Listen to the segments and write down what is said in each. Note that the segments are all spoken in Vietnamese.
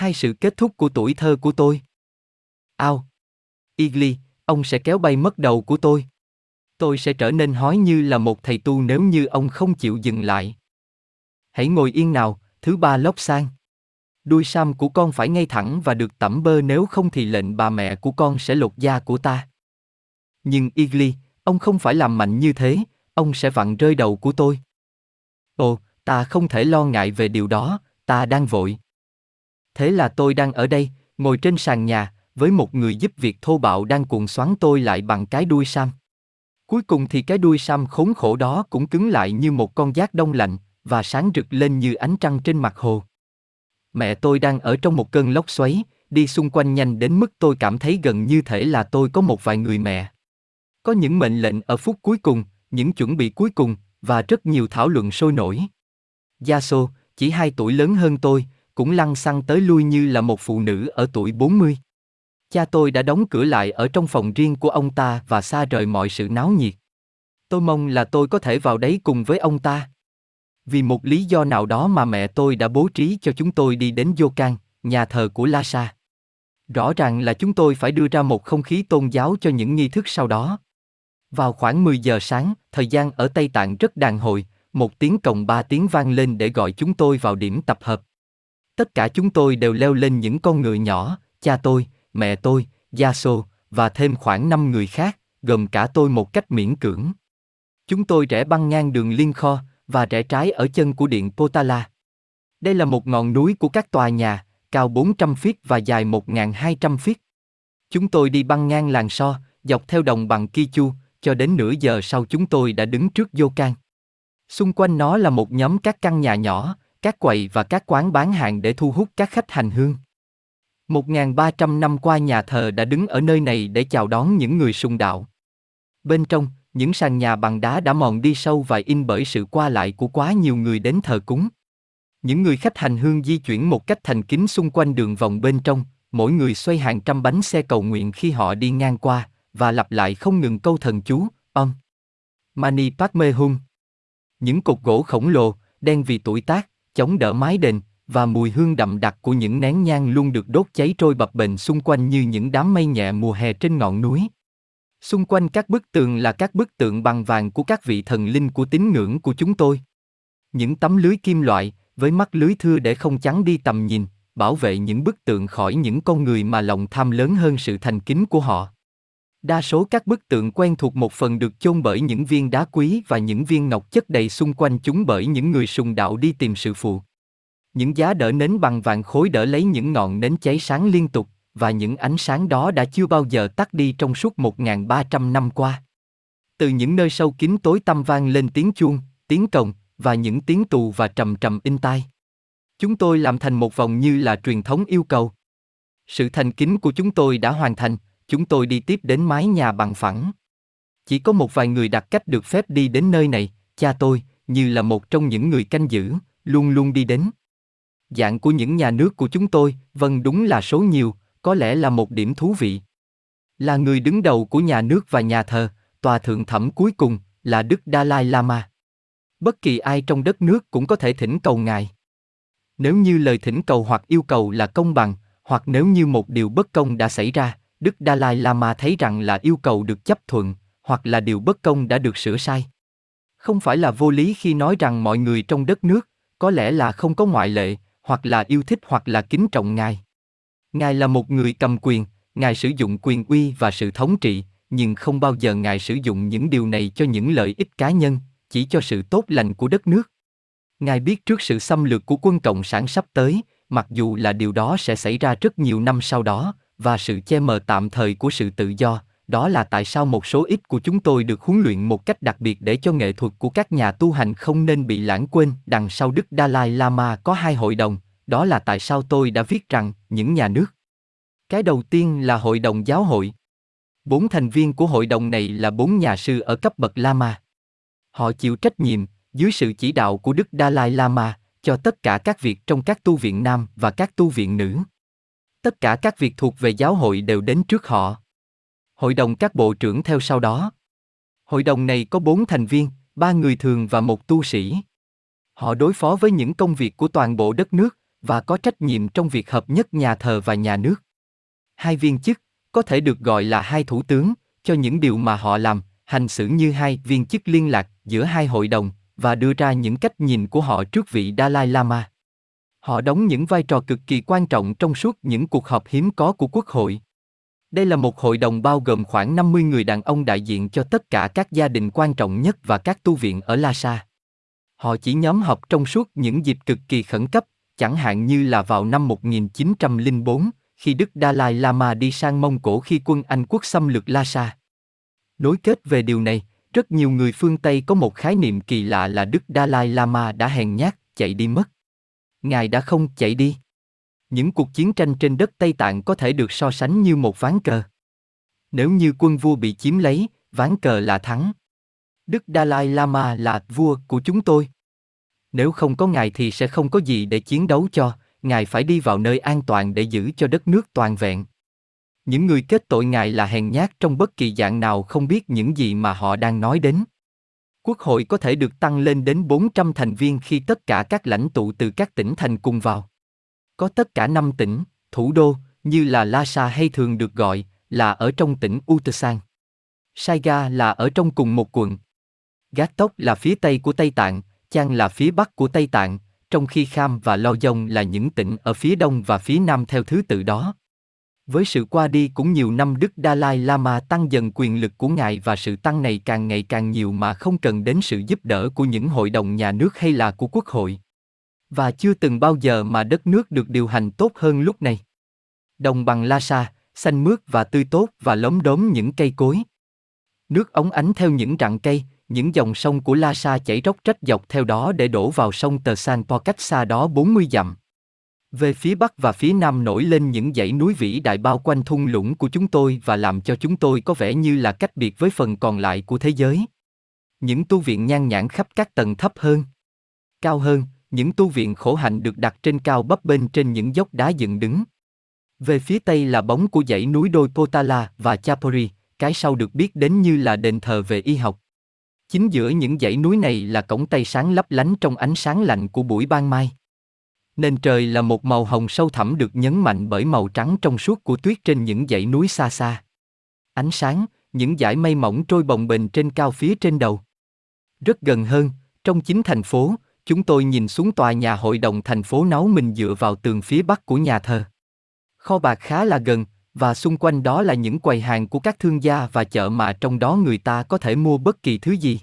Hai sự kết thúc của tuổi thơ của tôi. Ao. Igli, ông sẽ kéo bay mất đầu của tôi. Tôi sẽ trở nên hói như là một thầy tu nếu như ông không chịu dừng lại. Hãy ngồi yên nào, thứ ba lóc sang. Đuôi sam của con phải ngay thẳng và được tẩm bơ nếu không thì lệnh bà mẹ của con sẽ lột da của ta. Nhưng Igli, ông không phải làm mạnh như thế, ông sẽ vặn rơi đầu của tôi. Ồ, ta không thể lo ngại về điều đó, ta đang vội. Thế là tôi đang ở đây, ngồi trên sàn nhà, với một người giúp việc thô bạo đang cuồng xoắn tôi lại bằng cái đuôi sam. Cuối cùng thì cái đuôi sam khốn khổ đó cũng cứng lại như một con giác đông lạnh, và sáng rực lên như ánh trăng trên mặt hồ. Mẹ tôi đang ở trong một cơn lốc xoáy, đi xung quanh nhanh đến mức tôi cảm thấy gần như thể là tôi có một vài người mẹ. Có những mệnh lệnh ở phút cuối cùng, những chuẩn bị cuối cùng, và rất nhiều thảo luận sôi nổi. Yaso, chỉ hai tuổi lớn hơn tôi, cũng lăn xăng tới lui như là một phụ nữ ở tuổi 40. Cha tôi đã đóng cửa lại ở trong phòng riêng của ông ta và xa rời mọi sự náo nhiệt. Tôi mong là tôi có thể vào đấy cùng với ông ta. Vì một lý do nào đó mà mẹ tôi đã bố trí cho chúng tôi đi đến Yokan, nhà thờ của Lhasa. Rõ ràng là chúng tôi phải đưa ra một không khí tôn giáo cho những nghi thức sau đó. Vào khoảng 10 giờ sáng, thời gian ở Tây Tạng rất đàn hồi, một tiếng cộng ba tiếng vang lên để gọi chúng tôi vào điểm tập hợp. Tất cả chúng tôi đều leo lên những con ngựa nhỏ, cha tôi, mẹ tôi, gia sô và thêm khoảng 5 người khác, gồm cả tôi một cách miễn cưỡng. Chúng tôi rẽ băng ngang đường Liên Kho, và rẽ trái ở chân của điện Potala. Đây là một ngọn núi của các tòa nhà, cao 400 feet và dài 1.200 feet. Chúng tôi đi băng ngang làng so, dọc theo đồng bằng Kichu, cho đến nửa giờ sau chúng tôi đã đứng trước Vô Can. Xung quanh nó là một nhóm các căn nhà nhỏ, các quầy và các quán bán hàng để thu hút các khách hành hương. 1.300 năm qua nhà thờ đã đứng ở nơi này để chào đón những người sùng đạo. Bên trong, những sàn nhà bằng đá đã mòn đi sâu và in bởi sự qua lại của quá nhiều người đến thờ cúng. Những người khách hành hương di chuyển một cách thành kính xung quanh đường vòng bên trong, mỗi người xoay hàng trăm bánh xe cầu nguyện khi họ đi ngang qua, và lặp lại không ngừng câu thần chú, ông. Mani Padme Hum. Những cột gỗ khổng lồ, đen vì tuổi tác, chống đỡ mái đền, và mùi hương đậm đặc của những nén nhang luôn được đốt cháy trôi bập bềnh xung quanh như những đám mây nhẹ mùa hè trên ngọn núi. Xung quanh các bức tường là các bức tượng bằng vàng của các vị thần linh của tín ngưỡng của chúng tôi. Những tấm lưới kim loại, với mắt lưới thưa để không chắn đi tầm nhìn, bảo vệ những bức tượng khỏi những con người mà lòng tham lớn hơn sự thành kính của họ. Đa số các bức tượng quen thuộc một phần được chôn bởi những viên đá quý và những viên ngọc chất đầy xung quanh chúng bởi những người sùng đạo đi tìm sự phụ. Những giá đỡ nến bằng vàng khối đỡ lấy những ngọn nến cháy sáng liên tục, và những ánh sáng đó đã chưa bao giờ tắt đi trong suốt 1.300 năm qua. Từ những nơi sâu kín tối tăm vang lên tiếng chuông, tiếng cồng, và những tiếng tù và trầm trầm in tai. Chúng tôi làm thành một vòng như là truyền thống yêu cầu. Sự thành kính của chúng tôi đã hoàn thành, chúng tôi đi tiếp đến mái nhà bằng phẳng. Chỉ có một vài người đặt cách được phép đi đến nơi này, cha tôi, như là một trong những người canh giữ, luôn luôn đi đến. Dạng của những nhà nước của chúng tôi, vâng đúng là số nhiều, có lẽ là một điểm thú vị. Là người đứng đầu của nhà nước và nhà thờ, tòa thượng thẩm cuối cùng là Đức Dalai Lama. Bất kỳ ai trong đất nước cũng có thể thỉnh cầu ngài. Nếu như lời thỉnh cầu hoặc yêu cầu là công bằng, hoặc nếu như một điều bất công đã xảy ra, Đức Dalai Lama thấy rằng là yêu cầu được chấp thuận, hoặc là điều bất công đã được sửa sai. Không phải là vô lý khi nói rằng mọi người trong đất nước, có lẽ là không có ngoại lệ, hoặc là yêu thích hoặc là kính trọng Ngài. Ngài là một người cầm quyền, Ngài sử dụng quyền uy và sự thống trị, nhưng không bao giờ Ngài sử dụng những điều này cho những lợi ích cá nhân, chỉ cho sự tốt lành của đất nước. Ngài biết trước sự xâm lược của quân cộng sản sắp tới, mặc dù là điều đó sẽ xảy ra rất nhiều năm sau đó, và sự che mờ tạm thời của sự tự do, đó là tại sao một số ít của chúng tôi được huấn luyện một cách đặc biệt để cho nghệ thuật của các nhà tu hành không nên bị lãng quên. Đằng sau Đức Dalai Lama có hai hội đồng, đó là tại sao tôi đã viết rằng những nhà nước. Cái đầu tiên là hội đồng giáo hội. Bốn thành viên của hội đồng này là bốn nhà sư ở cấp bậc Lama. Họ chịu trách nhiệm, dưới sự chỉ đạo của Đức Dalai Lama, cho tất cả các việc trong các tu viện nam và các tu viện nữ. Tất cả các việc thuộc về giáo hội đều đến trước họ. Hội đồng các bộ trưởng theo sau đó. Hội đồng này có bốn thành viên, ba người thường và một tu sĩ. Họ đối phó với những công việc của toàn bộ đất nước, và có trách nhiệm trong việc hợp nhất nhà thờ và nhà nước. Hai viên chức có thể được gọi là hai thủ tướng cho những điều mà họ làm, hành xử như hai viên chức liên lạc giữa hai hội đồng và đưa ra những cách nhìn của họ trước vị Dalai Lama. Họ đóng những vai trò cực kỳ quan trọng trong suốt những cuộc họp hiếm có của quốc hội. Đây là một hội đồng bao gồm khoảng 50 người đàn ông đại diện cho tất cả các gia đình quan trọng nhất và các tu viện ở Lhasa. Họ chỉ nhóm họp trong suốt những dịp cực kỳ khẩn cấp, chẳng hạn như là vào năm 1904, khi Đức Dalai Lama đi sang Mông Cổ khi quân Anh quốc xâm lược Lhasa. Nối kết về điều này, rất nhiều người phương Tây có một khái niệm kỳ lạ là Đức Dalai Lama đã hèn nhát, chạy đi mất. Ngài đã không chạy đi. Những cuộc chiến tranh trên đất Tây Tạng có thể được so sánh như một ván cờ. Nếu như quân vua bị chiếm lấy, ván cờ là thắng. Đức Dalai Lama là vua của chúng tôi. Nếu không có ngài thì sẽ không có gì để chiến đấu cho, ngài phải đi vào nơi an toàn để giữ cho đất nước toàn vẹn. Những người kết tội ngài là hèn nhát trong bất kỳ dạng nào không biết những gì mà họ đang nói đến. Quốc hội có thể được tăng lên đến 400 thành viên khi tất cả các lãnh tụ từ các tỉnh thành cùng vào. Có tất cả 5 tỉnh, thủ đô, như là Lhasa hay thường được gọi, là ở trong tỉnh Uttarakhand. Saiga là ở trong cùng một quận. Gác Tốc là phía tây của Tây Tạng, Chang là phía bắc của Tây Tạng, trong khi Kham và Lo Dông là những tỉnh ở phía đông và phía nam theo thứ tự đó. Với sự qua đi cũng nhiều năm Đức Dalai Lama tăng dần quyền lực của ngài và sự tăng này càng ngày càng nhiều mà không cần đến sự giúp đỡ của những hội đồng nhà nước hay là của quốc hội. Và chưa từng bao giờ mà đất nước được điều hành tốt hơn lúc này. Đồng bằng Lhasa, xanh mướt và tươi tốt và lóm đốm những cây cối. Nước ống ánh theo những rặng cây, những dòng sông của Lhasa chảy róc rách dọc theo đó để đổ vào sông Tờ San Po cách xa đó 40 dặm. Về phía bắc và phía nam nổi lên những dãy núi vĩ đại bao quanh thung lũng của chúng tôi và làm cho chúng tôi có vẻ như là cách biệt với phần còn lại của thế giới. Những tu viện nhan nhản khắp các tầng thấp hơn. Cao hơn, những tu viện khổ hạnh được đặt trên cao bấp bên trên những dốc đá dựng đứng. Về phía tây là bóng của dãy núi đôi Potala và Chapori, cái sau được biết đến như là đền thờ về y học. Chính giữa những dãy núi này là cổng tây sáng lấp lánh trong ánh sáng lạnh của buổi ban mai. Nền trời là một màu hồng sâu thẳm được nhấn mạnh bởi màu trắng trong suốt của tuyết trên những dãy núi xa xa. Ánh sáng, những dải mây mỏng trôi bồng bềnh trên cao phía trên đầu. Rất gần hơn, trong chính thành phố, chúng tôi nhìn xuống tòa nhà hội đồng thành phố náu mình dựa vào tường phía bắc của nhà thờ. Kho bạc khá là gần, và xung quanh đó là những quầy hàng của các thương gia và chợ mà trong đó người ta có thể mua bất kỳ thứ gì.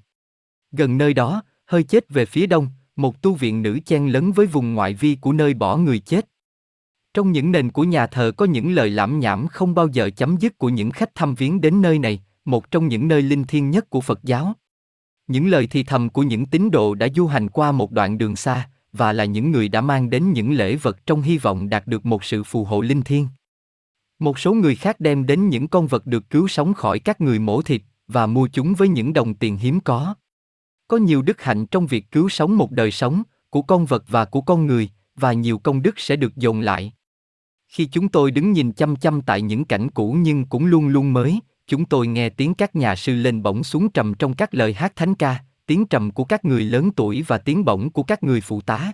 Gần nơi đó, hơi chết về phía đông, một tu viện nữ chen lấn với vùng ngoại vi của nơi bỏ người chết. Trong những nền của nhà thờ có những lời lãm nhảm không bao giờ chấm dứt của những khách thăm viếng đến nơi này, một trong những nơi linh thiêng nhất của Phật giáo. Những lời thì thầm của những tín đồ đã du hành qua một đoạn đường xa, và là những người đã mang đến những lễ vật trong hy vọng đạt được một sự phù hộ linh thiêng. Một số người khác đem đến những con vật được cứu sống khỏi các người mổ thịt và mua chúng với những đồng tiền hiếm có. Có nhiều đức hạnh trong việc cứu sống một đời sống của con vật và của con người và nhiều công đức sẽ được dồn lại. Khi chúng tôi đứng nhìn chăm chăm tại những cảnh cũ nhưng cũng luôn luôn mới, chúng tôi nghe tiếng các nhà sư lên bổng xuống trầm trong các lời hát thánh ca, tiếng trầm của các người lớn tuổi và tiếng bổng của các người phụ tá.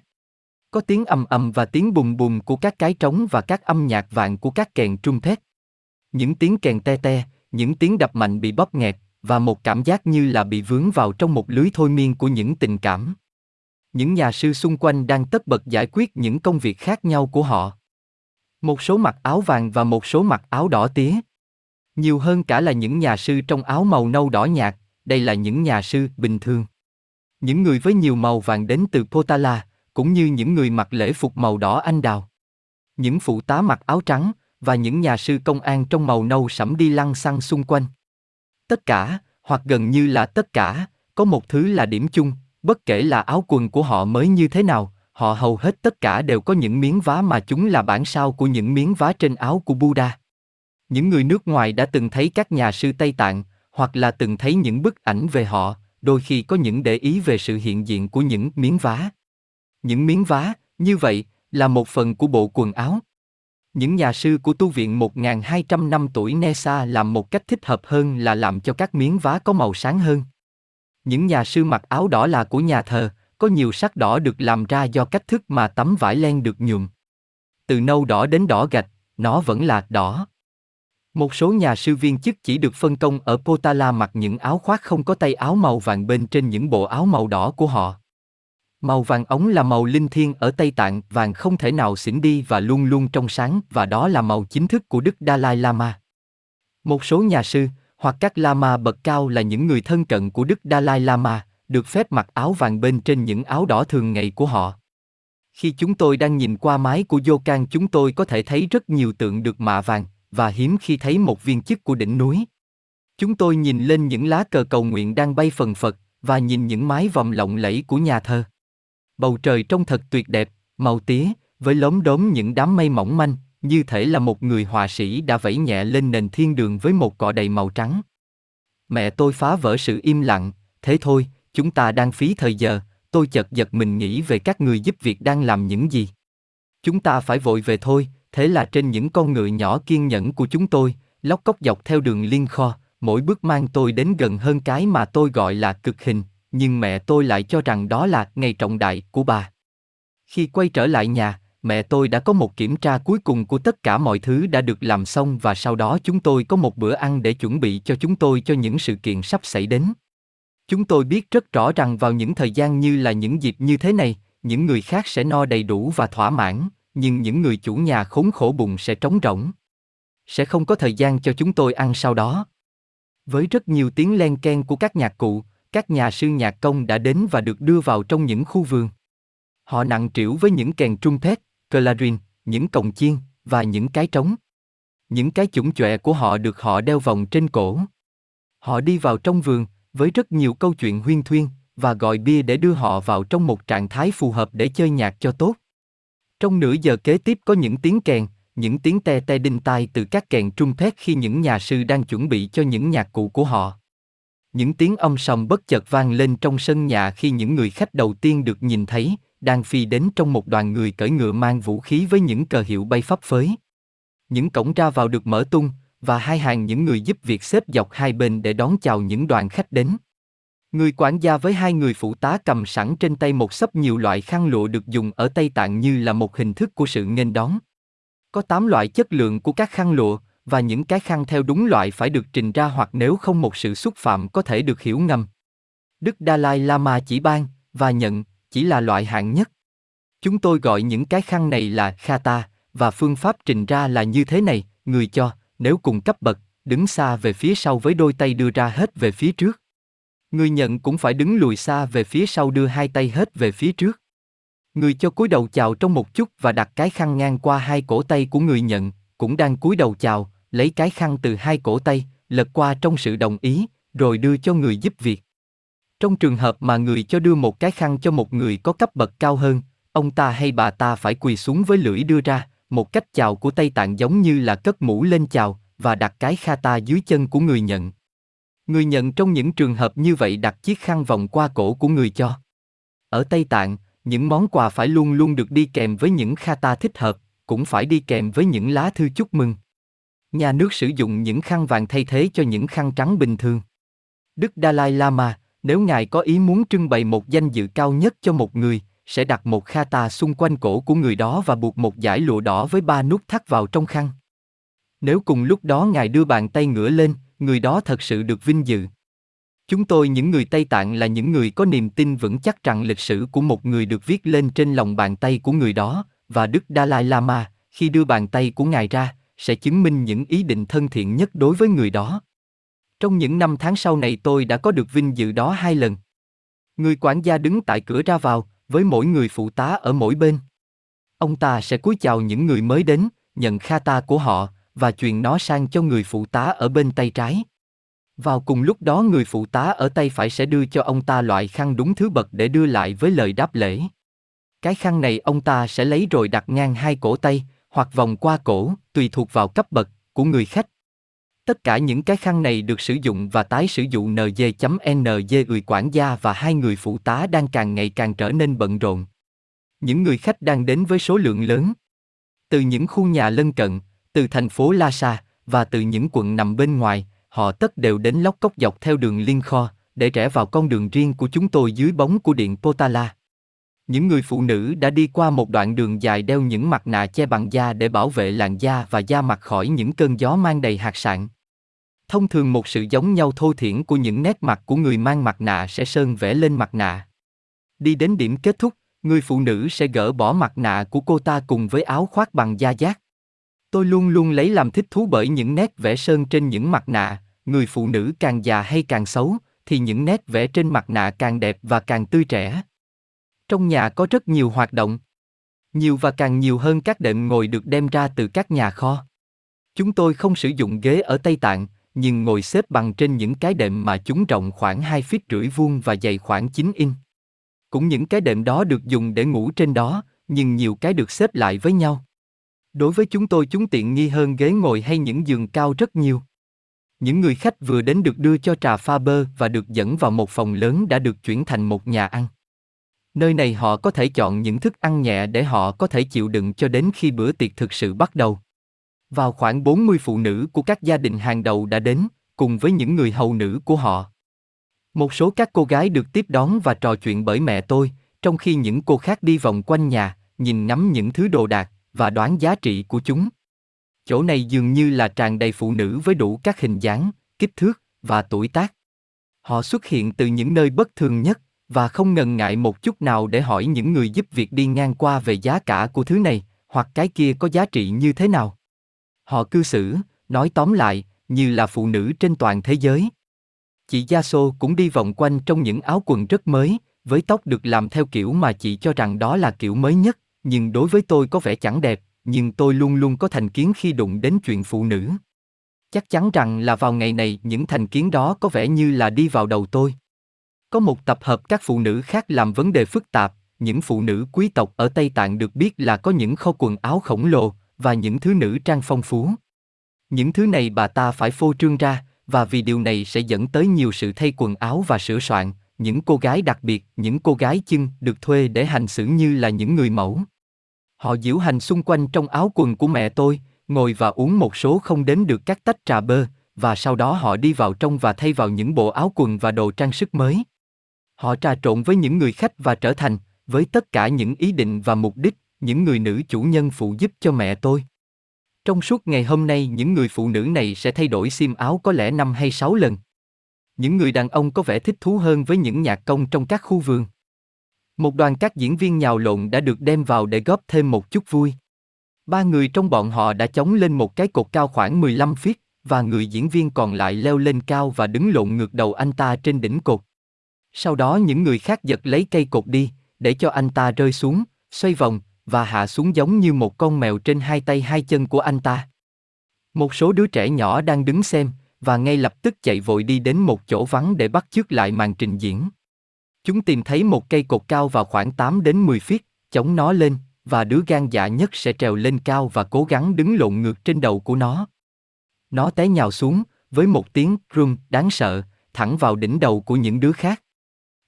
Có tiếng ầm ầm và tiếng bùm bùm của các cái trống và các âm nhạc vạn của các kèn trung thét. Những tiếng kèn te te, những tiếng đập mạnh bị bóp nghẹt, và một cảm giác như là bị vướng vào trong một lưới thôi miên của những tình cảm. Những nhà sư xung quanh đang tất bật giải quyết những công việc khác nhau của họ. Một số mặc áo vàng và một số mặc áo đỏ tía. Nhiều hơn cả là những nhà sư trong áo màu nâu đỏ nhạt, đây là những nhà sư bình thường. Những người với nhiều màu vàng đến từ Potala, cũng như những người mặc lễ phục màu đỏ anh đào. Những phụ tá mặc áo trắng, và những nhà sư công an trong màu nâu sẫm đi lăng xăng xung quanh. Tất cả, hoặc gần như là tất cả, có một thứ là điểm chung, bất kể là áo quần của họ mới như thế nào, họ hầu hết tất cả đều có những miếng vá mà chúng là bản sao của những miếng vá trên áo của Buddha. Những người nước ngoài đã từng thấy các nhà sư Tây Tạng, hoặc là từng thấy những bức ảnh về họ, đôi khi có những để ý về sự hiện diện của những miếng vá. Những miếng vá, như vậy, là một phần của bộ quần áo. Những nhà sư của tu viện 1.200 năm tuổi Nesa làm một cách thích hợp hơn là làm cho các miếng vá có màu sáng hơn. Những nhà sư mặc áo đỏ là của nhà thờ, có nhiều sắc đỏ được làm ra do cách thức mà tấm vải len được nhuộm. từ nâu đỏ đến đỏ gạch, nó vẫn là đỏ. Một số nhà sư viên chức chỉ được phân công ở Potala mặc những áo khoác không có tay áo màu vàng bên trên những bộ áo màu đỏ của họ. Màu vàng ống là màu linh thiêng ở Tây Tạng, vàng không thể nào xỉn đi và luôn luôn trong sáng và đó là màu chính thức của Đức Dalai Lama. Một số nhà sư, hoặc các Lama bậc cao là những người thân cận của Đức Dalai Lama, được phép mặc áo vàng bên trên những áo đỏ thường ngày của họ. Khi chúng tôi đang nhìn qua mái của Yokan chúng tôi có thể thấy rất nhiều tượng được mạ vàng, và hiếm khi thấy một viên chức của đỉnh núi. Chúng tôi nhìn lên những lá cờ cầu nguyện đang bay phần phật, và nhìn những mái vòm lộng lẫy của nhà thờ. Bầu trời trông thật tuyệt đẹp, màu tía, với lốm đốm những đám mây mỏng manh, như thể là một người họa sĩ đã vẫy nhẹ lên nền thiên đường với một cọ đầy màu trắng. Mẹ tôi phá vỡ sự im lặng, thế thôi, chúng ta đang phí thời giờ, tôi chợt giật mình nghĩ về các người giúp việc đang làm những gì. Chúng ta phải vội về thôi, thế là trên những con ngựa nhỏ kiên nhẫn của chúng tôi, lóc cốc dọc theo đường liên kho, mỗi bước mang tôi đến gần hơn cái mà tôi gọi là cực hình, nhưng mẹ tôi lại cho rằng đó là ngày trọng đại của bà. Khi quay trở lại nhà, mẹ tôi đã có một kiểm tra cuối cùng của tất cả mọi thứ đã được làm xong và sau đó chúng tôi có một bữa ăn để chuẩn bị cho chúng tôi cho những sự kiện sắp xảy đến. Chúng tôi biết rất rõ rằng vào những thời gian như là những dịp như thế này, những người khác sẽ no đầy đủ và thỏa mãn, nhưng những người chủ nhà khốn khổ bụng sẽ trống rỗng. Sẽ không có thời gian cho chúng tôi ăn sau đó. Với rất nhiều tiếng len ken của các nhạc cụ, các nhà sư nhạc công đã đến và được đưa vào trong những khu vườn. Họ nặng trĩu với những kèn trung thét, clarin, những cồng chiên và những cái trống. Những cái chủng chọe của họ được họ đeo vòng trên cổ. Họ đi vào trong vườn với rất nhiều câu chuyện huyên thuyên và gọi bia để đưa họ vào trong một trạng thái phù hợp để chơi nhạc cho tốt. Trong nửa giờ kế tiếp có những tiếng kèn, những tiếng te te đinh tai từ các kèn trung thét khi những nhà sư đang chuẩn bị cho những nhạc cụ của họ. Những tiếng âm sầm bất chợt vang lên trong sân nhà khi những người khách đầu tiên được nhìn thấy, đang phi đến trong một đoàn người cởi ngựa mang vũ khí với những cờ hiệu bay phấp phới. Những cổng ra vào được mở tung, và hai hàng những người giúp việc xếp dọc hai bên để đón chào những đoàn khách đến. Người quản gia với hai người phụ tá cầm sẵn trên tay một sấp nhiều loại khăn lụa được dùng ở Tây Tạng như là một hình thức của sự nghênh đón. Có 8 loại chất lượng của các khăn lụa, và những cái khăn theo đúng loại phải được trình ra hoặc nếu không một sự xúc phạm có thể được hiểu ngầm. Đức Dalai Lama chỉ ban và nhận chỉ là loại hạng nhất. Chúng tôi gọi những cái khăn này là khata và phương pháp trình ra là như thế này, người cho, nếu cùng cấp bậc, đứng xa về phía sau với đôi tay đưa ra hết về phía trước. Người nhận cũng phải đứng lùi xa về phía sau đưa hai tay hết về phía trước. Người cho cúi đầu chào trong một chút và đặt cái khăn ngang qua hai cổ tay của người nhận, cũng đang cúi đầu chào, lấy cái khăn từ hai cổ tay, lật qua trong sự đồng ý, rồi đưa cho người giúp việc. Trong trường hợp mà người cho đưa một cái khăn cho một người có cấp bậc cao hơn, ông ta hay bà ta phải quỳ xuống với lưỡi đưa ra, một cách chào của Tây Tạng giống như là cất mũ lên chào, và đặt cái khata dưới chân của người nhận. Người nhận trong những trường hợp như vậy đặt chiếc khăn vòng qua cổ của người cho. Ở Tây Tạng, những món quà phải luôn luôn được đi kèm với những khata thích hợp, cũng phải đi kèm với những lá thư chúc mừng. Nhà nước sử dụng những khăn vàng thay thế cho những khăn trắng bình thường. Đức Dalai Lama, nếu ngài có ý muốn trưng bày một danh dự cao nhất cho một người, sẽ đặt một kha tà xung quanh cổ của người đó và buộc một dải lụa đỏ với ba nút thắt vào trong khăn. Nếu cùng lúc đó ngài đưa bàn tay ngửa lên, người đó thật sự được vinh dự. Chúng tôi những người Tây Tạng là những người có niềm tin vững chắc rằng lịch sử của một người được viết lên trên lòng bàn tay của người đó, và Đức Dalai Lama, khi đưa bàn tay của ngài ra, sẽ chứng minh những ý định thân thiện nhất đối với người đó. Trong những năm tháng sau này tôi đã có được vinh dự đó hai lần. Người quản gia đứng tại cửa ra vào, với mỗi người phụ tá ở mỗi bên. Ông ta sẽ cúi chào những người mới đến, nhận khata của họ, và truyền nó sang cho người phụ tá ở bên tay trái. Vào cùng lúc đó người phụ tá ở tay phải sẽ đưa cho ông ta loại khăn đúng thứ bậc để đưa lại với lời đáp lễ. Cái khăn này ông ta sẽ lấy rồi đặt ngang hai cổ tay, hoặc vòng qua cổ, tùy thuộc vào cấp bậc của người khách. Tất cả những cái khăn này được sử dụng và tái sử dụng NG.NG người quản gia và hai người phụ tá đang càng ngày càng trở nên bận rộn. Những người khách đang đến với số lượng lớn. Từ những khu nhà lân cận, từ thành phố Lhasa, và từ những quận nằm bên ngoài, họ tất đều đến lóc cốc dọc theo đường liên kho, để rẽ vào con đường riêng của chúng tôi dưới bóng của điện Potala. Những người phụ nữ đã đi qua một đoạn đường dài đeo những mặt nạ che bằng da để bảo vệ làn da và da mặt khỏi những cơn gió mang đầy hạt sạn. Thông thường một sự giống nhau thô thiển của những nét mặt của người mang mặt nạ sẽ sơn vẽ lên mặt nạ. Đi đến điểm kết thúc, người phụ nữ sẽ gỡ bỏ mặt nạ của cô ta cùng với áo khoác bằng da giác. Tôi luôn luôn lấy làm thích thú bởi những nét vẽ sơn trên những mặt nạ, người phụ nữ càng già hay càng xấu, thì những nét vẽ trên mặt nạ càng đẹp và càng tươi trẻ. Trong nhà có rất nhiều hoạt động. Nhiều và càng nhiều hơn các đệm ngồi được đem ra từ các nhà kho. Chúng tôi không sử dụng ghế ở Tây Tạng, nhưng ngồi xếp bằng trên những cái đệm mà chúng rộng khoảng 2 feet rưỡi vuông và dày khoảng 9 in. Cũng những cái đệm đó được dùng để ngủ trên đó, nhưng nhiều cái được xếp lại với nhau. Đối với chúng tôi chúng tiện nghi hơn ghế ngồi hay những giường cao rất nhiều. Những người khách vừa đến được đưa cho trà pha bơ và được dẫn vào một phòng lớn đã được chuyển thành một nhà ăn. Nơi này họ có thể chọn những thức ăn nhẹ để họ có thể chịu đựng cho đến khi bữa tiệc thực sự bắt đầu. Vào khoảng 40 phụ nữ của các gia đình hàng đầu đã đến, cùng với những người hầu nữ của họ. Một số các cô gái được tiếp đón và trò chuyện bởi mẹ tôi, trong khi những cô khác đi vòng quanh nhà, nhìn ngắm những thứ đồ đạc và đoán giá trị của chúng. Chỗ này dường như là tràn đầy phụ nữ với đủ các hình dáng, kích thước và tuổi tác. Họ xuất hiện từ những nơi bất thường nhất và không ngần ngại một chút nào để hỏi những người giúp việc đi ngang qua về giá cả của thứ này hoặc cái kia có giá trị như thế nào. Họ cư xử, nói tóm lại, như là phụ nữ trên toàn thế giới. Chị Gia Sô cũng đi vòng quanh trong những áo quần rất mới, với tóc được làm theo kiểu mà chị cho rằng đó là kiểu mới nhất, nhưng đối với tôi có vẻ chẳng đẹp, nhưng tôi luôn luôn có thành kiến khi đụng đến chuyện phụ nữ. Chắc chắn rằng là vào ngày này những thành kiến đó có vẻ như là đi vào đầu tôi. Có một tập hợp các phụ nữ khác làm vấn đề phức tạp, những phụ nữ quý tộc ở Tây Tạng được biết là có những kho quần áo khổng lồ và những thứ nữ trang phong phú. Những thứ này bà ta phải phô trương ra, và vì điều này sẽ dẫn tới nhiều sự thay quần áo và sửa soạn, những cô gái đặc biệt, những cô gái chân được thuê để hành xử như là những người mẫu. Họ diễu hành xung quanh trong áo quần của mẹ tôi, ngồi và uống một số không đến được các tách trà bơ, và sau đó họ đi vào trong và thay vào những bộ áo quần và đồ trang sức mới. Họ trà trộn với những người khách và trở thành, với tất cả những ý định và mục đích, những người nữ chủ nhân phụ giúp cho mẹ tôi. Trong suốt ngày hôm nay những người phụ nữ này sẽ thay đổi xiêm áo có lẽ năm hay sáu lần. Những người đàn ông có vẻ thích thú hơn với những nhạc công trong các khu vườn. Một đoàn các diễn viên nhào lộn đã được đem vào để góp thêm một chút vui. Ba người trong bọn họ đã chống lên một cái cột cao khoảng 15 feet, và người diễn viên còn lại leo lên cao và đứng lộn ngược đầu anh ta trên đỉnh cột. Sau đó những người khác giật lấy cây cột đi, để cho anh ta rơi xuống, xoay vòng, và hạ xuống giống như một con mèo trên hai tay hai chân của anh ta. Một số đứa trẻ nhỏ đang đứng xem, và ngay lập tức chạy vội đi đến một chỗ vắng để bắt chước lại màn trình diễn. Chúng tìm thấy một cây cột cao vào khoảng 8 đến 10 feet, chống nó lên, và đứa gan dạ nhất sẽ trèo lên cao và cố gắng đứng lộn ngược trên đầu của nó. Nó té nhào xuống, với một tiếng rung đáng sợ, thẳng vào đỉnh đầu của những đứa khác.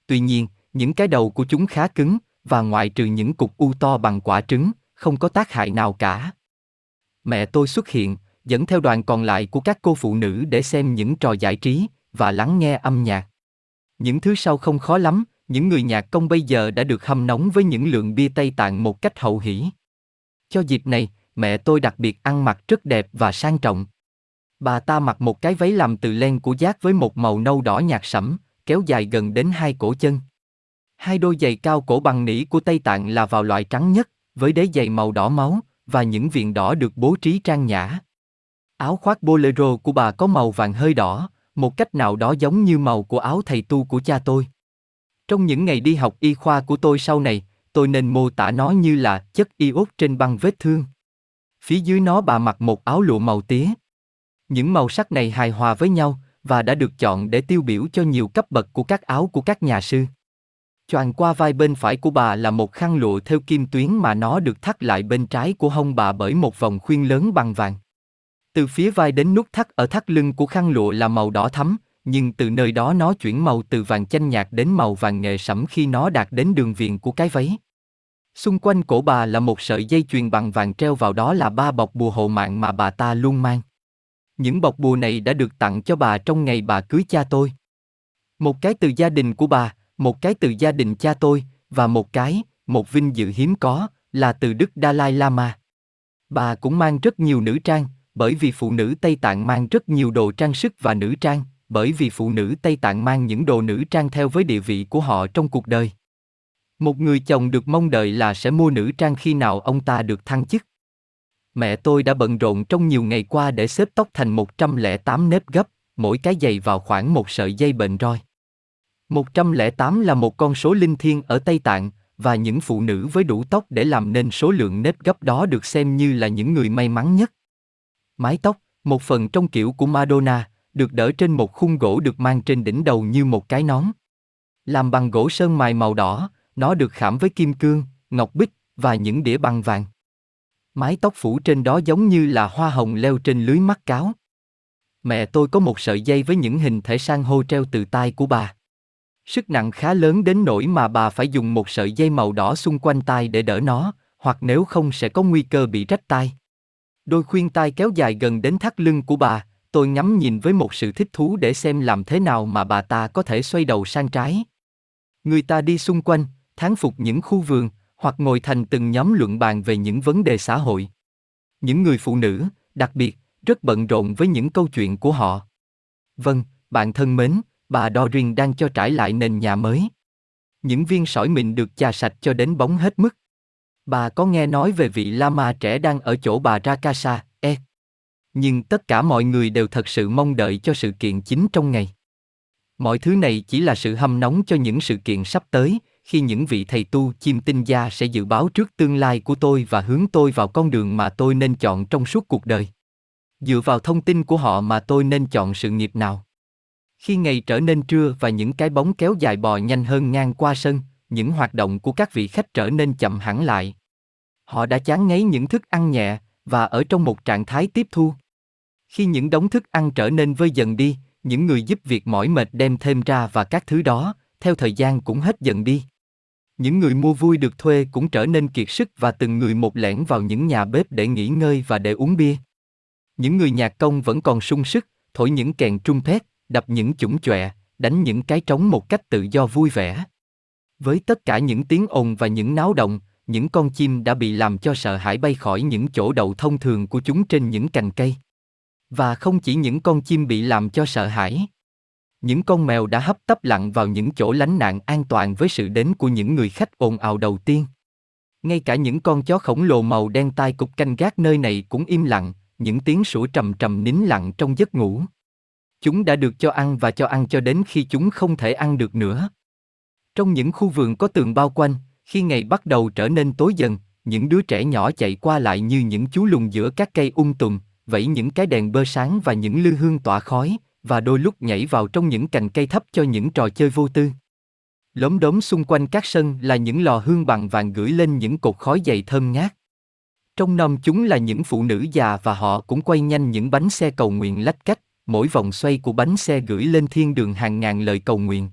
Tuy nhiên, những cái đầu của chúng khá cứng, và ngoại trừ những cục u to bằng quả trứng, không có tác hại nào cả. Mẹ tôi xuất hiện, dẫn theo đoàn còn lại của các cô phụ nữ để xem những trò giải trí và lắng nghe âm nhạc. Những thứ sau không khó lắm, những người nhạc công bây giờ đã được hâm nóng với những lượng bia Tây Tạng một cách hậu hỷ. Cho dịp này, mẹ tôi đặc biệt ăn mặc rất đẹp và sang trọng. Bà ta mặc một cái váy làm từ len của giác với một màu nâu đỏ nhạt sẫm, kéo dài gần đến hai cổ chân. Hai đôi giày cao cổ bằng nỉ của Tây Tạng là vào loại trắng nhất, với đế giày màu đỏ máu, và những viền đỏ được bố trí trang nhã. Áo khoác bolero của bà có màu vàng hơi đỏ, một cách nào đó giống như màu của áo thầy tu của cha tôi. Trong những ngày đi học y khoa của tôi sau này, tôi nên mô tả nó như là chất iốt trên băng vết thương. Phía dưới nó bà mặc một áo lụa màu tía. Những màu sắc này hài hòa với nhau và đã được chọn để tiêu biểu cho nhiều cấp bậc của các áo của các nhà sư. Choàng qua vai bên phải của bà là một khăn lụa theo kim tuyến mà nó được thắt lại bên trái của hông bà bởi một vòng khuyên lớn bằng vàng. Từ phía vai đến nút thắt ở thắt lưng của khăn lụa là màu đỏ thắm, nhưng từ nơi đó nó chuyển màu từ vàng chanh nhạt đến màu vàng nghệ sẫm khi nó đạt đến đường viền của cái váy. Xung quanh cổ bà là một sợi dây chuyền bằng vàng treo vào đó là ba bọc bùa hộ mạng mà bà ta luôn mang. Những bọc bùa này đã được tặng cho bà trong ngày bà cưới cha tôi. Một cái từ gia đình của bà, một cái từ gia đình cha tôi, và một cái, một vinh dự hiếm có, là từ Đức Dalai Lama. Bà cũng mang rất nhiều nữ trang, bởi vì phụ nữ Tây Tạng mang rất nhiều đồ trang sức và nữ trang, bởi vì phụ nữ Tây Tạng mang những đồ nữ trang theo với địa vị của họ trong cuộc đời. Một người chồng được mong đợi là sẽ mua nữ trang khi nào ông ta được thăng chức. Mẹ tôi đã bận rộn trong nhiều ngày qua để xếp tóc thành 108 nếp gấp, mỗi cái dày vào khoảng một sợi dây bệnh roi. 108 là một con số linh thiêng ở Tây Tạng, và những phụ nữ với đủ tóc để làm nên số lượng nếp gấp đó được xem như là những người may mắn nhất. Mái tóc, một phần trong kiểu của Madonna, được đỡ trên một khung gỗ được mang trên đỉnh đầu như một cái nón. Làm bằng gỗ sơn mài màu đỏ, nó được khảm với kim cương, ngọc bích và những đĩa bằng vàng. Mái tóc phủ trên đó giống như là hoa hồng leo trên lưới mắt cáo. Mẹ tôi có một sợi dây với những hình thể san hô treo từ tai của bà. Sức nặng khá lớn đến nỗi mà bà phải dùng một sợi dây màu đỏ xung quanh tai để đỡ nó, hoặc nếu không sẽ có nguy cơ bị rách tai. Đôi khuyên tai kéo dài gần đến thắt lưng của bà, tôi ngắm nhìn với một sự thích thú để xem làm thế nào mà bà ta có thể xoay đầu sang trái. Người ta đi xung quanh, thán phục những khu vườn, hoặc ngồi thành từng nhóm luận bàn về những vấn đề xã hội. Những người phụ nữ, đặc biệt, rất bận rộn với những câu chuyện của họ. Vâng, bạn thân mến, bà Dorin đang cho trải lại nền nhà mới. Những viên sỏi mình được chà sạch cho đến bóng hết mức. Bà có nghe nói về vị Lama trẻ đang ở chỗ bà Rakasa, e. Nhưng tất cả mọi người đều thật sự mong đợi cho sự kiện chính trong ngày. Mọi thứ này chỉ là sự hâm nóng cho những sự kiện sắp tới, khi những vị thầy tu chim tinh gia sẽ dự báo trước tương lai của tôi và hướng tôi vào con đường mà tôi nên chọn trong suốt cuộc đời. Dựa vào thông tin của họ mà tôi nên chọn sự nghiệp nào. Khi ngày trở nên trưa và những cái bóng kéo dài bò nhanh hơn ngang qua sân, những hoạt động của các vị khách trở nên chậm hẳn lại. Họ đã chán ngấy những thức ăn nhẹ và ở trong một trạng thái tiếp thu. Khi những đống thức ăn trở nên vơi dần đi, những người giúp việc mỏi mệt đem thêm ra và các thứ đó, theo thời gian cũng hết dần đi. Những người mua vui được thuê cũng trở nên kiệt sức và từng người một lẻn vào những nhà bếp để nghỉ ngơi và để uống bia. Những người nhạc công vẫn còn sung sức, thổi những kèn trung thét, đập những chủng chọe, đánh những cái trống một cách tự do vui vẻ. Với tất cả những tiếng ồn và những náo động, những con chim đã bị làm cho sợ hãi bay khỏi những chỗ đậu thông thường của chúng trên những cành cây. Và không chỉ những con chim bị làm cho sợ hãi. Những con mèo đã hấp tấp lặn vào những chỗ lánh nạn an toàn với sự đến của những người khách ồn ào đầu tiên. Ngay cả những con chó khổng lồ màu đen tai cục canh gác nơi này cũng im lặng, những tiếng sủa trầm trầm nín lặng trong giấc ngủ. Chúng đã được cho ăn và cho ăn cho đến khi chúng không thể ăn được nữa. Trong những khu vườn có tường bao quanh, khi ngày bắt đầu trở nên tối dần, những đứa trẻ nhỏ chạy qua lại như những chú lùn giữa các cây ung tùm, vẫy những cái đèn bơ sáng và những lư hương tỏa khói, và đôi lúc nhảy vào trong những cành cây thấp cho những trò chơi vô tư. Lốm đốm xung quanh các sân là những lò hương bằng vàng gửi lên những cột khói dày thơm ngát. Trong nom chúng là những phụ nữ già và họ cũng quay nhanh những bánh xe cầu nguyện lách cách, mỗi vòng xoay của bánh xe gửi lên thiên đường hàng ngàn lời cầu nguyện.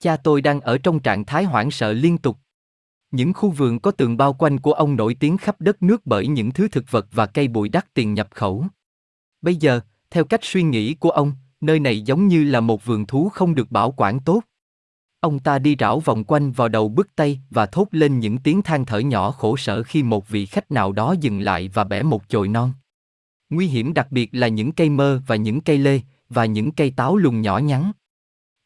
Cha tôi đang ở trong trạng thái hoảng sợ liên tục. Những khu vườn có tường bao quanh của ông nổi tiếng khắp đất nước bởi những thứ thực vật và cây bụi đắt tiền nhập khẩu. Bây giờ, theo cách suy nghĩ của ông, nơi này giống như là một vườn thú không được bảo quản tốt. Ông ta đi rảo vòng quanh vào đầu bức tay và thốt lên những tiếng than thở nhỏ khổ sở khi một vị khách nào đó dừng lại và bẻ một chồi non. Nguy hiểm đặc biệt là những cây mơ và những cây lê, và những cây táo lùn nhỏ nhắn.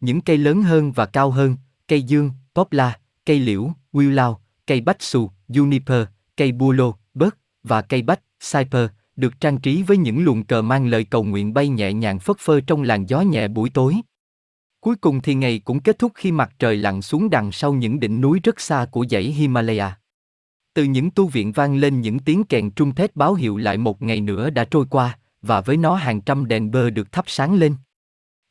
Những cây lớn hơn và cao hơn, cây dương, poplar, cây liễu, willow, cây bách xù, juniper, cây bulo, bớt, và cây bách, cyper, được trang trí với những luồng cờ mang lời cầu nguyện bay nhẹ nhàng phất phơ trong làn gió nhẹ buổi tối. Cuối cùng thì ngày cũng kết thúc khi mặt trời lặn xuống đằng sau những đỉnh núi rất xa của dãy Himalaya. Từ những tu viện vang lên những tiếng kèn trung thét báo hiệu lại một ngày nữa đã trôi qua, và với nó hàng trăm đèn bơ được thắp sáng lên.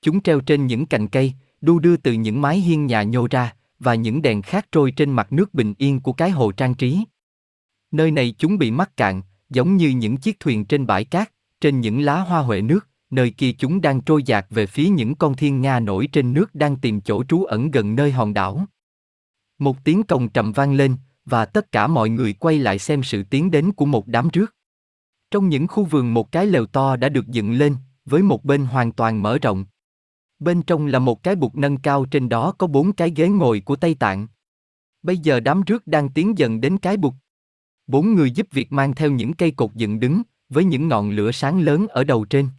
Chúng treo trên những cành cây, đu đưa từ những mái hiên nhà nhô ra, và những đèn khác trôi trên mặt nước bình yên của cái hồ trang trí. Nơi này chúng bị mắc cạn, giống như những chiếc thuyền trên bãi cát, trên những lá hoa huệ nước, nơi kia chúng đang trôi dạt về phía những con thiên nga nổi trên nước đang tìm chỗ trú ẩn gần nơi hòn đảo. Một tiếng cồng trầm vang lên, và tất cả mọi người quay lại xem sự tiến đến của một đám rước. Trong những khu vườn một cái lều to đã được dựng lên, với một bên hoàn toàn mở rộng. Bên trong là một cái bục nâng cao trên đó có bốn cái ghế ngồi của Tây Tạng. Bây giờ đám rước đang tiến dần đến cái bục. Bốn người giúp việc mang theo những cây cột dựng đứng, với những ngọn lửa sáng lớn ở đầu trên.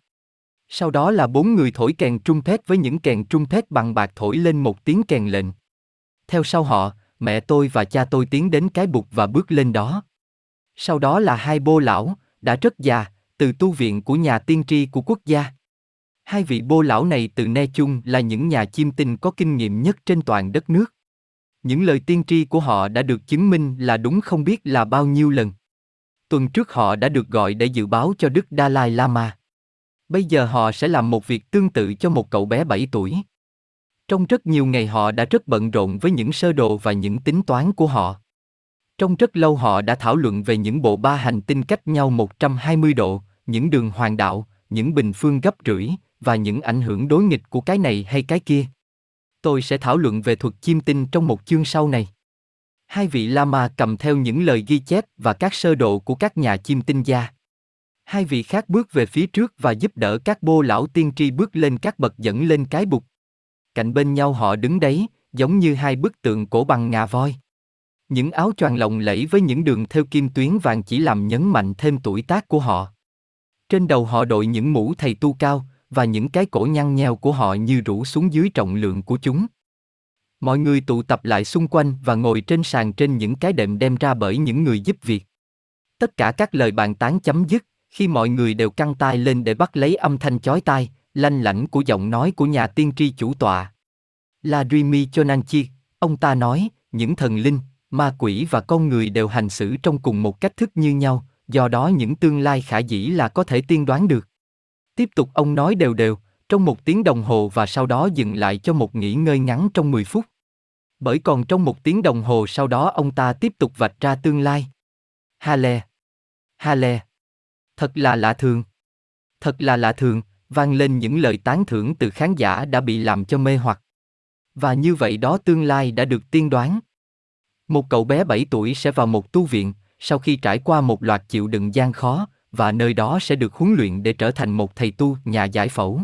Sau đó là bốn người thổi kèn trung thét với những kèn trung thét bằng bạc thổi lên một tiếng kèn lệnh. Theo sau họ, mẹ tôi và cha tôi tiến đến cái bục và bước lên đó. Sau đó là hai bô lão, đã rất già, từ tu viện của nhà tiên tri của quốc gia. Hai vị bô lão này từ Ne Chung là những nhà chiêm tinh có kinh nghiệm nhất trên toàn đất nước. Những lời tiên tri của họ đã được chứng minh là đúng không biết là bao nhiêu lần. Tuần trước họ đã được gọi để dự báo cho Đức Dalai Lama. Bây giờ họ sẽ làm một việc tương tự cho một cậu bé 7 tuổi. Trong rất nhiều ngày họ đã rất bận rộn với những sơ đồ và những tính toán của họ. Trong rất lâu họ đã thảo luận về những bộ ba hành tinh cách nhau 120 độ, những đường hoàng đạo, những bình phương gấp rưỡi, và những ảnh hưởng đối nghịch của cái này hay cái kia. Tôi sẽ thảo luận về thuật chiêm tinh trong một chương sau này. Hai vị Lama cầm theo những lời ghi chép và các sơ đồ của các nhà chiêm tinh gia. Hai vị khác bước về phía trước và giúp đỡ các bô lão tiên tri bước lên các bậc dẫn lên cái bục. Cạnh bên nhau họ đứng đấy, giống như hai bức tượng cổ bằng ngà voi. Những áo choàng lộng lẫy với những đường theo kim tuyến vàng chỉ làm nhấn mạnh thêm tuổi tác của họ. Trên đầu họ đội những mũ thầy tu cao, và những cái cổ nhăn nheo của họ như rủ xuống dưới trọng lượng của chúng. Mọi người tụ tập lại xung quanh và ngồi trên sàn trên những cái đệm đem ra bởi những người giúp việc. Tất cả các lời bàn tán chấm dứt, khi mọi người đều căng tai lên để bắt lấy âm thanh chói tai, lanh lảnh của giọng nói của nhà tiên tri chủ tọa. La Rimi Chonanchi, ông ta nói, những thần linh, ma quỷ và con người đều hành xử trong cùng một cách thức như nhau, do đó những tương lai khả dĩ là có thể tiên đoán được. Tiếp tục ông nói đều đều, trong một tiếng đồng hồ và sau đó dừng lại cho một nghỉ ngơi ngắn trong 10 phút. Bởi còn trong một tiếng đồng hồ sau đó ông ta tiếp tục vạch ra tương lai. Hale. Hale. Thật là lạ thường. Thật là lạ thường, vang lên những lời tán thưởng từ khán giả đã bị làm cho mê hoặc. Và như vậy đó tương lai đã được tiên đoán. Một cậu bé 7 tuổi sẽ vào một tu viện, sau khi trải qua một loạt chịu đựng gian khó, và nơi đó sẽ được huấn luyện để trở thành một thầy tu, nhà giải phẫu.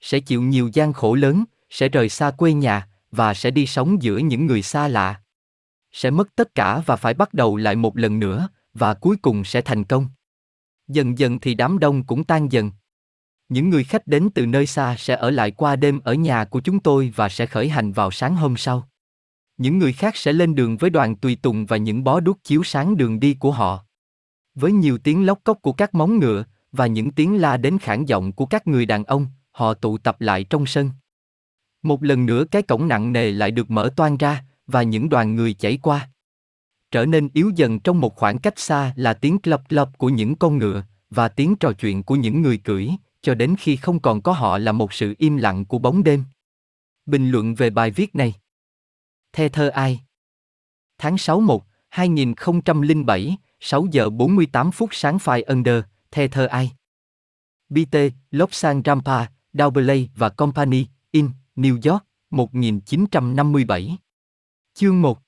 Sẽ chịu nhiều gian khổ lớn, sẽ rời xa quê nhà và sẽ đi sống giữa những người xa lạ. Sẽ mất tất cả và phải bắt đầu lại một lần nữa và cuối cùng sẽ thành công. Dần dần thì đám đông cũng tan dần. Những người khách đến từ nơi xa sẽ ở lại qua đêm ở nhà của chúng tôi và sẽ khởi hành vào sáng hôm sau. Những người khác sẽ lên đường với đoàn tùy tùng và những bó đuốc chiếu sáng đường đi của họ. Với nhiều tiếng lóc cốc của các móng ngựa, và những tiếng la đến khản giọng của các người đàn ông, họ tụ tập lại trong sân. Một lần nữa cái cổng nặng nề lại được mở toang ra, và những đoàn người chảy qua. Trở nên yếu dần trong một khoảng cách xa là tiếng lập lập của những con ngựa, và tiếng trò chuyện của những người cưỡi, cho đến khi không còn có họ là một sự im lặng của bóng đêm. Bình luận về bài viết này. The thơ ai? Tháng 6 1, 2007, 6 giờ 48 phút sáng phai under, the thơ ai. BT, Lobsang Rampa, Dowberley và Company, in, New York, 1957. Chương 1